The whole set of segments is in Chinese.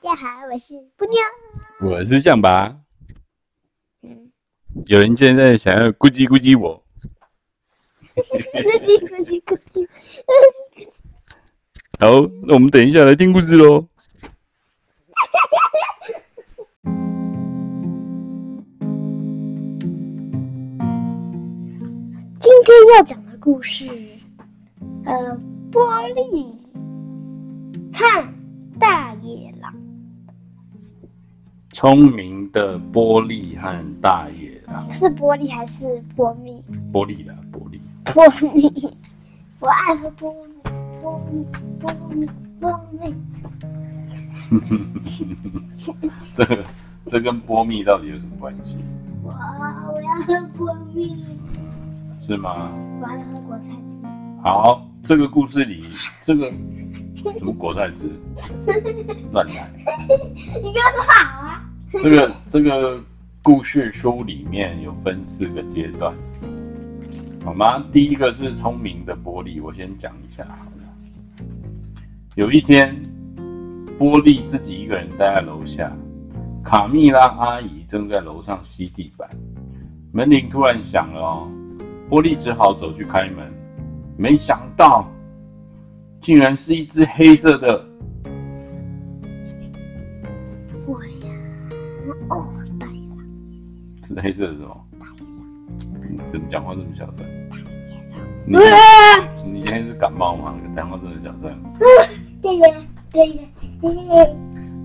家好，我是布妞，我是象拔。嗯，有人现在想要咕叽咕叽我，咕叽咕叽咕叽。好，那我们等一下来听故事喽。今天要讲的故事，呃，玻璃和大野狼。聪明的玻璃和大野狼，是玻璃还是波蜜？玻璃的玻璃。波蜜，我爱喝波蜜，波蜜，波蜜，波蜜。这个这跟波蜜到底有什么关系？我，我要喝波蜜。是吗？我要喝果菜汁。好，这个故事里，这个什么果菜汁？乱来！你跟我说好啊。这个这个故事书里面有分四个阶段，好吗？第一个是聪明的玻璃，我先讲一下好了。有一天，波莉自己一个人待在楼下，卡蜜拉阿姨正在楼上吸地板，门铃突然响了哦。波莉只好走去开门，没想到，竟然是一只黑色的。是黑色的什么？大野狼。你怎么讲话这么小声？大野狼。你你今天是感冒吗？讲话这么小声。对呀，对呀，对呀。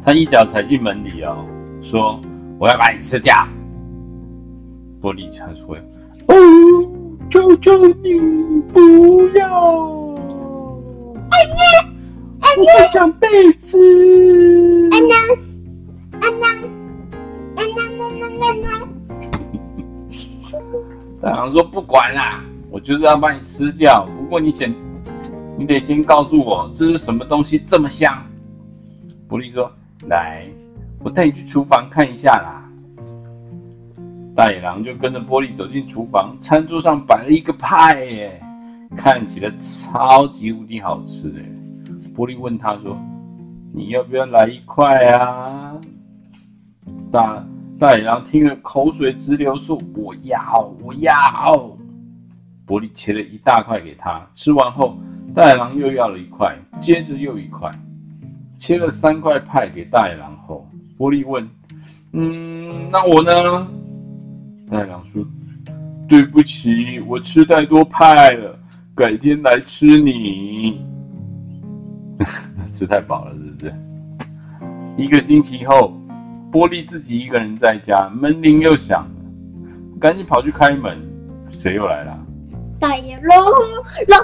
他一脚踩进门里哦，说：“我要把你吃掉。”玻璃才说：“哦。”求求你不要！安娜，安娜，我不想被吃。安娜，大狼说：“不管啦，我就是要把你吃掉。不过你先，你得先告诉我这是什么东西这么香。”波莉说：“来，我带你去厨房看一下啦。”大野狼就跟着波莉走进厨房，餐桌上摆了一个派耶，看起来超级无敌好吃耶。波莉问他说：“你要不要来一块啊？”大大野狼听了口水直流，说：“我要，我要。”波莉切了一大块给他，吃完后，大野狼又要了一块，接着又一块，切了三块派给大野狼后，波莉问：“嗯，那我呢？”大野狼说：“对不起，我吃太多派了，改天来吃你。”吃太饱了，是不是？一个星期后，波莉自己一个人在家，门铃又响了，赶紧跑去开门，谁又来了？大野狼，狼。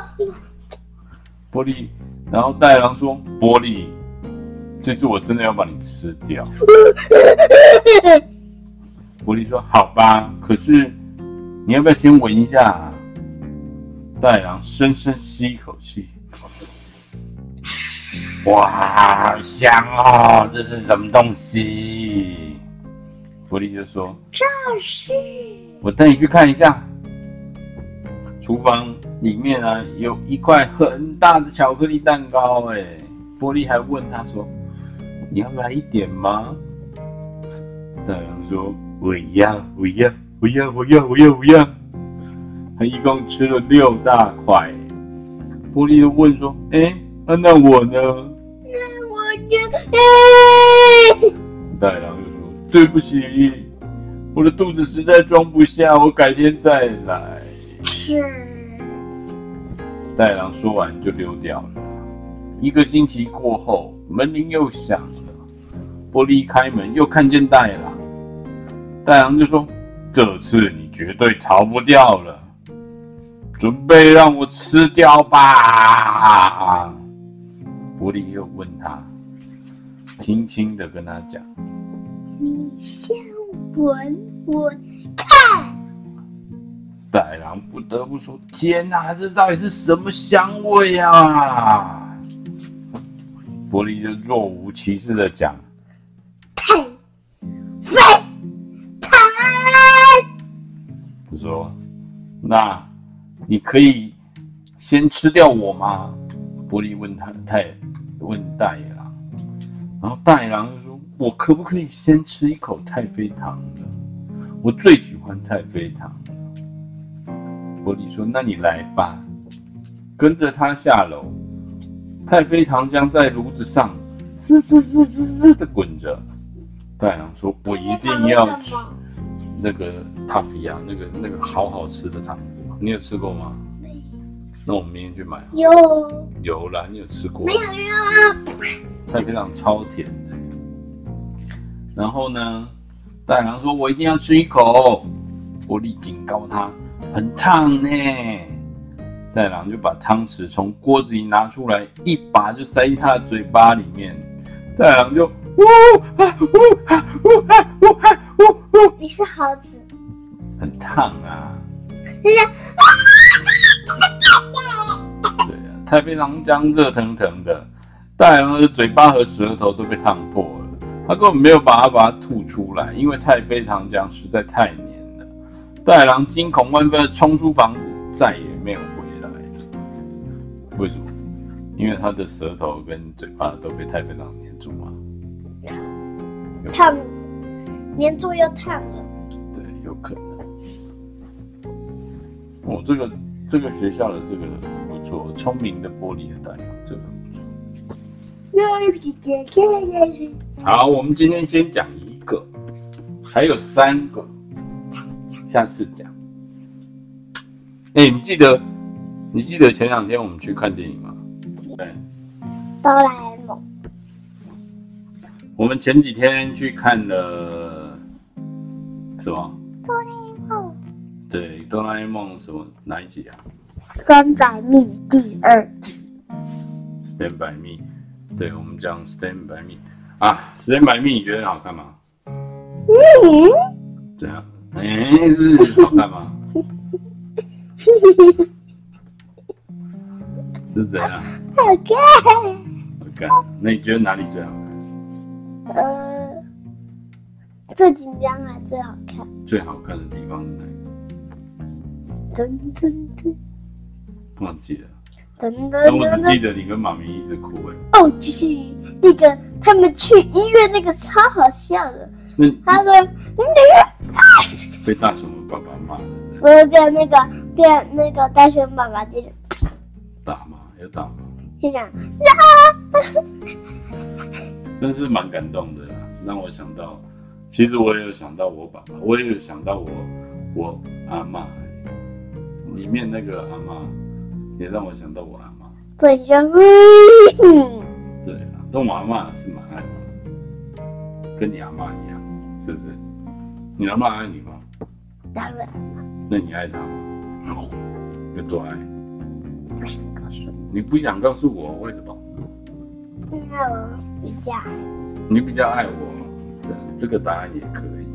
波莉，然后大野狼说：“玻璃，这次我真的要把你吃掉。”玻璃说：“好吧，可是你要不要先闻一下啊？”大野狼深深吸一口气，哇，好香哦！这是什么东西？波利就说：“这是……我带你去看一下。”厨房里面啊，有一块很大的巧克力蛋糕。哎，玻璃还问他说：“你要来一点吗？”大野狼说。我要，我要，我要，我要，我要，我要。他一共吃了六大块。玻璃又问说：“哎、欸啊，那我呢？”那我呢？哎！大野狼又说：“对不起，我的肚子实在装不下，我改天再来。”是。大野狼说完就溜掉了。一个星期过后，门铃又响了。波莉一开门，又看见大野狼。大狼就说：“这次你绝对逃不掉了，准备让我吃掉吧。”玻璃又问他，轻轻的跟他讲：“你先闻闻看。”大野狼不得不说：“天哪，这到底是什么香味啊？”玻璃就若无其事的讲。太，喂，他说，那你可以先吃掉我吗？玻璃问他，太问大野狼。然后大野狼说：“我可不可以先吃一口太妃糖呢？我最喜欢太妃糖了。”波利说：“那你来吧，跟着他下楼。太妃糖浆在炉子上滋滋滋滋滋的滚着。”大野狼说：“我一定要吃那个塔菲亚，那个那个好好吃的糖果，你有吃过吗？”那我们明天去买。有有啦，你有吃过？没有啊。太妃糖超甜的。然后呢，大野狼说：“我一定要吃一口。”波利警告他：“很烫呢。”大野狼就把汤匙从锅子里拿出来，一把就塞进他的嘴巴里面。大野狼就呜啊呜啊呜啊呜啊呜呜。你是猴子。很烫啊。对啊，太妃糖浆热腾腾的，大野狼的嘴巴和舌头都被烫破了，他根本没有把它把它吐出来，因为太妃糖浆实在太黏了。大野狼惊恐万分的冲出房子，再也没有回来。为什么？因为他的舌头跟嘴巴都被太妃糖黏住吗？烫，黏住又烫了。对，有可能。哦，这个。这个学校的这个不错，聪明的玻璃的大羊，这个不错。好，我们今天先讲一个，还有三个，下次讲。哎，你记得，你记得前两天我们去看电影吗？对，哆啦 A 梦。我们前几天去看了，什么？哆啦 A 梦。对，哆啦 A 梦什么哪一集啊？三百密第二集。Stand by me，对，我们讲 Stand by me 啊，Stand by me，你觉得好看吗？嗯。怎样？哎，是好看吗？是怎样？好看。好看。那你觉得哪里最好看？呃，最紧张还最好看。最好看的地方是哪里？噔噔噔，忘记了。噔噔噔，我只记得你跟妈咪一直哭哎。哦，就是那个他们去医院那个超好笑的。嗯。他说：“你那个被大熊爸爸骂了。”不是变那个变那个大熊爸爸接着打吗？要打吗？就这样。但是蛮感动的啦，让我想到，其实我也有想到我爸爸，我也有想到我我阿妈。里面那个阿妈也让我想到我阿妈。本身，对啊，但我阿妈是蛮爱我，跟你阿妈一样，是不是？你阿妈爱你吗？当然。那你爱她吗？爱。有多爱？不想告诉你。你不想告诉我为什么？因为我比较爱你。你比较爱我，这这个答案也可以。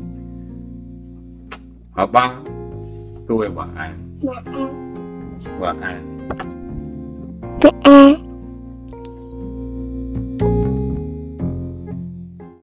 好吧，各位晚安。晚安。晚安。晚安。